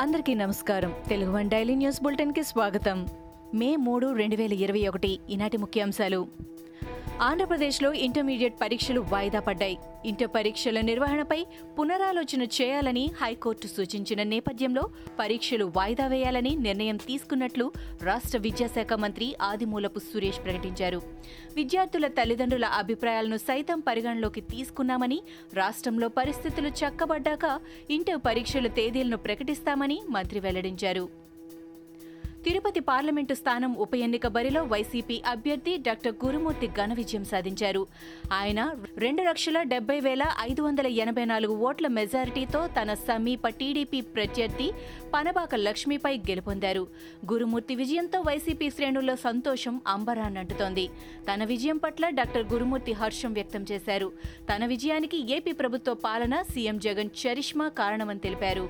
అందరికీ నమస్కారం. Telugu one daily news బులెటిన్కి స్వాగతం. మే మూడు రెండు వేల ఇరవై ఒకటి. ఈనాటి ముఖ్యాంశాలు. ఆంధ్రప్రదేశ్లో ఇంటర్మీడియట్ పరీక్షలు వాయిదా పడ్డాయి. ఇంటర్ పరీక్షల నిర్వహణపై పునరాలోచన చేయాలని హైకోర్టు సూచించిన నేపథ్యంలో పరీక్షలు వాయిదా వేయాలని నిర్ణయం తీసుకున్నట్లు రాష్ట్ర విద్యాశాఖ మంత్రి ఆదిమూలపు సురేష్ ప్రకటించారు. విద్యార్థుల తల్లిదండ్రుల అభిప్రాయాలను సైతం పరిగణలోకి తీసుకున్నామని రాష్ట్రంలో పరిస్థితులు చక్కబడ్డాక ఇంటర్ పరీక్షల తేదీలను ప్రకటిస్తామని మంత్రి వెల్లడించారు. తిరుపతి పార్లమెంటు స్థానం ఉప ఎన్నిక బరిలో వైసీపీ అభ్యర్థి డాక్టర్ గురుమూర్తి ఘన విజయం సాధించారు. ఆయన రెండు లక్షల డెబ్బై వేల ఐదు వందల ఎనభై నాలుగు ఓట్ల మెజారిటీతో తన సమీప టీడీపీ ప్రత్యర్థి పనబాక లక్ష్మిపై గెలుపొందారు. గురుమూర్తి విజయంతో వైసీపీ శ్రేణుల్లో సంతోషం అంబరాన్నంటుతోంది తన విజయం పట్ల డాక్టర్ గురుమూర్తి హర్షం వ్యక్తం చేశారు. తన విజయానికి ఏపీ ప్రభుత్వ పాలన సీఎం జగన్ చరిష్మా కారణమని తెలిపారు.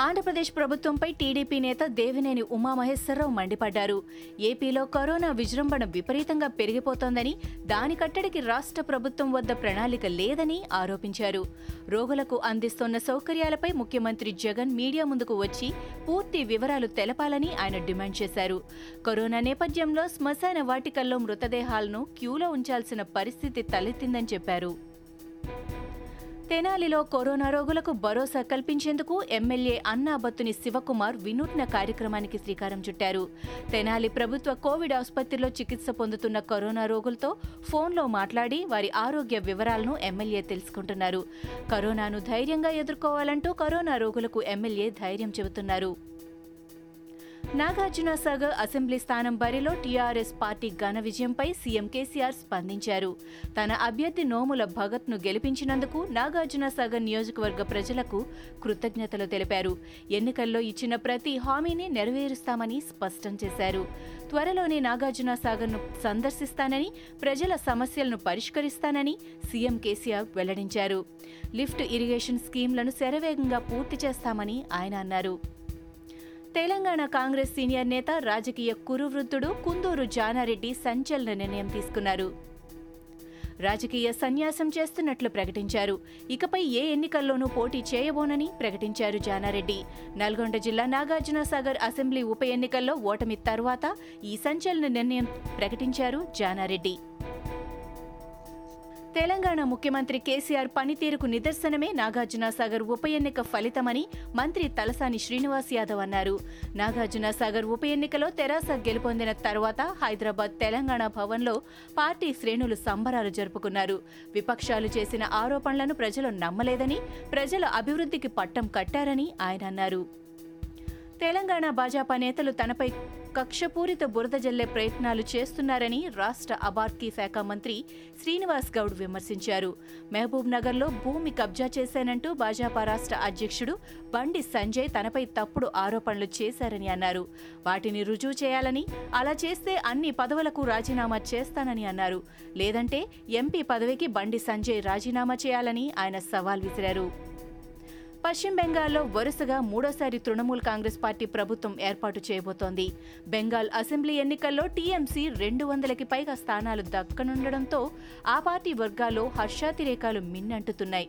ఆంధ్రప్రదేశ్ ప్రభుత్వంపై టీడీపీ నేత దేవినేని ఉమామహేశ్వరరావు మండిపడ్డారు. ఏపీలో కరోనా విజృంభణ విపరీతంగా పెరిగిపోతోందని దాని కట్టడికి రాష్ట్ర ప్రభుత్వం వద్ద ప్రణాళిక లేదని ఆరోపించారు. రోగులకు అందిస్తున్న సౌకర్యాలపై ముఖ్యమంత్రి జగన్ మీడియా ముందుకు వచ్చి పూర్తి వివరాలు తెలపాలని ఆయన డిమాండ్ చేశారు. కరోనా నేపథ్యంలో శ్మశాన వాటికల్లో మృతదేహాలను క్యూలో ఉంచాల్సిన పరిస్థితి తలెత్తిందని చెప్పారు. తెనాలిలో కరోనా రోగులకు భరోసా కల్పించేందుకు ఎమ్మెల్యే అన్నాబత్తుని శివకుమార్ వినూత్న కార్యక్రమానికి శ్రీకారం చుట్టారు. తెనాలి ప్రభుత్వ కోవిడ్ ఆసుపత్రిలో చికిత్స పొందుతున్న కరోనా రోగులతో ఫోన్లో మాట్లాడి వారి ఆరోగ్య వివరాలను ఎమ్మెల్యే తెలుసుకుంటున్నారు. కరోనాను ధైర్యంగా ఎదుర్కోవాలంటూ కరోనా రోగులకు ఎమ్మెల్యే ధైర్యం చెబుతున్నారు. నాగార్జున సాగర్ అసెంబ్లీ స్థానం బరిలో టీఆర్ఎస్ పార్టీ ఘన విజయంపై సీఎం కేసీఆర్ స్పందించారు. తన అభ్యర్థి నోముల భగత్ను గెలిపించినందుకు నాగార్జున సాగర్ నియోజకవర్గ ప్రజలకు కృతజ్ఞతలు తెలిపారు. ఎన్నికల్లో ఇచ్చిన ప్రతి హామీని నెరవేరుస్తామని స్పష్టం చేశారు. త్వరలోనే నాగార్జున సాగర్ను సందర్శిస్తానని ప్రజల సమస్యలను పరిష్కరిస్తానని సీఎం కేసీఆర్ వెల్లడించారు. లిఫ్ట్ ఇరిగేషన్ స్కీంలను శరవేగంగా పూర్తి చేస్తామని ఆయన అన్నారు. తెలంగాణ కాంగ్రెస్ సీనియర్ నేత రాజకీయ కురువృద్ధుడు కుందూరు జానారెడ్డి సంచలన నిర్ణయం తీసుకున్నారు. రాజకీయ సన్యాసం చేస్తున్నట్లు ప్రకటించారు. ఇకపై ఏ ఎన్నికల్లోనూ పోటీ చేయబోనని ప్రకటించారు జానారెడ్డి. నల్గొండ జిల్లా నాగార్జున సాగర్ అసెంబ్లీ ఉప ఎన్నికల్లో ఓటమి తర్వాత ఈ సంచలన నిర్ణయం ప్రకటించారు జానారెడ్డి. తెలంగాణ ముఖ్యమంత్రి కేసీఆర్ పనితీరుకు నిదర్శనమే నాగార్జున సాగర్ ఉప ఎన్నిక ఫలితమని మంత్రి తలసాని శ్రీనివాస్ యాదవ్ అన్నారు. నాగార్జున సాగర్ ఉప ఎన్నికలో తెరాస గెలుపొందిన తర్వాత హైదరాబాద్ తెలంగాణ భవన్లో పార్టీ శ్రేణులు సంబరాలు జరుపుకున్నారు. విపక్షాలు చేసిన ఆరోపణలను ప్రజలు నమ్మలేదని ప్రజల అభివృద్ధికి పట్టం కట్టారని ఆయన అన్నారు. తెలంగాణ భాజపా నేతలు తనపై కక్షపూరిత బురద జల్లే ప్రయత్నాలు చేస్తున్నారని రాష్ట్ర అబార్కీ శాఖ మంత్రి శ్రీనివాస్ గౌడ్ విమర్శించారు. మహబూబ్ నగర్లో భూమి కబ్జా చేశానంటూ భాజపా రాష్ట్ర అధ్యక్షుడు బండి సంజయ్ తనపై తప్పుడు ఆరోపణలు చేశారని అన్నారు. వాటిని రుజువు చేయాలని అలా చేస్తే అన్ని పదవులకు రాజీనామా చేస్తానని అన్నారు. లేదంటే ఎంపీ పదవికి బండి సంజయ్ రాజీనామా చేయాలని ఆయన సవాల్ విసిరారు. పశ్చిమ బెంగాల్లో వరుసగా మూడోసారి తృణమూల్ కాంగ్రెస్ పార్టీ ప్రభుత్వం ఏర్పాటు చేయబోతోంది. బెంగాల్ అసెంబ్లీ ఎన్నికల్లో టీఎంసీ రెండు వందలకి పైగా స్థానాలు దక్కనుండడంతో ఆ పార్టీ వర్గాల్లో హర్షాతిరేకాలు మిన్నంటుతున్నాయి.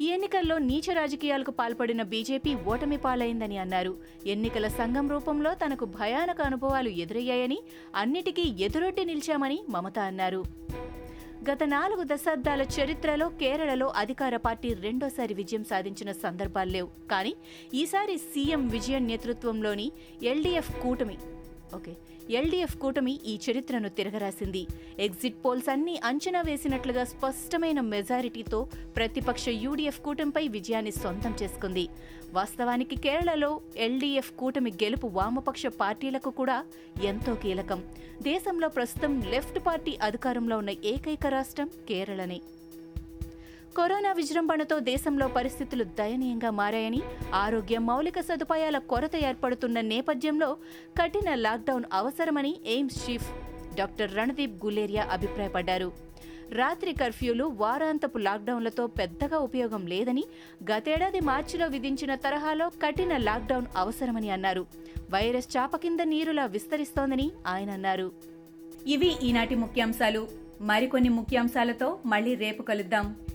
ఈ ఎన్నికల్లో నీచ రాజకీయాలకు పాల్పడిన బీజేపీ ఓటమి పాలైందని అన్నారు. ఎన్నికల సంఘం రూపంలో తనకు భయానక అనుభవాలు ఎదురయ్యాయని అన్నిటికీ ఎదురొడ్డి నిలిచామని మమత అన్నారు. గత నాలుగు దశాబ్దాల చరిత్రలో కేరళలో అధికార పార్టీ రెండోసారి విజయం సాధించిన సందర్భాలు లేవు. కానీ ఈసారి సీఎం విజయన్ నేతృత్వంలోని ఎల్డీఎఫ్ కూటమి ఓకే. ఎల్డీఎఫ్ కూటమి ఈ చరిత్రను తిరగరాసింది. ఎగ్జిట్ పోల్స్ అన్ని అంచనా వేసినట్లుగా స్పష్టమైన మెజారిటీతో ప్రతిపక్ష యూడీఎఫ్ కూటమిపై విజయాన్ని సొంతం చేసుకుంది. వాస్తవానికి కేరళలో ఎల్డీఎఫ్ కూటమి గెలుపు వామపక్ష పార్టీలకు కూడా ఎంతో కీలకం. దేశంలో ప్రస్తుతం లెఫ్ట్ పార్టీ అధికారంలో ఉన్న ఏకైక రాష్ట్రం కేరళనే. కరోనా విజృంభణతో దేశంలో పరిస్థితులు దయనీయంగా మారాయని ఆరోగ్య మౌలిక సదుపాయాల కొరత ఏర్పడుతున్న నేపథ్యంలో కఠిన లాక్డౌన్ అవసరమని AIIMS chief doctor Randeep Guleria అభిప్రాయపడ్డారు. రాత్రి కర్ఫ్యూలు వారాంతపు లాక్డౌన్లతో పెద్దగా ఉపయోగం లేదని గతేడాది మార్చిలో విధించిన తరహాలో కఠిన లాక్డౌన్ అవసరమని అన్నారు. వైరస్ చాప కింద నీరులా విస్తరిస్తోందని ఆయన అన్నారు. ఇవి ఈనాటి ముఖ్యాంశాలు. మరికొన్ని ముఖ్యాంశాలతో మళ్ళీ రేపు కలుద్దాం.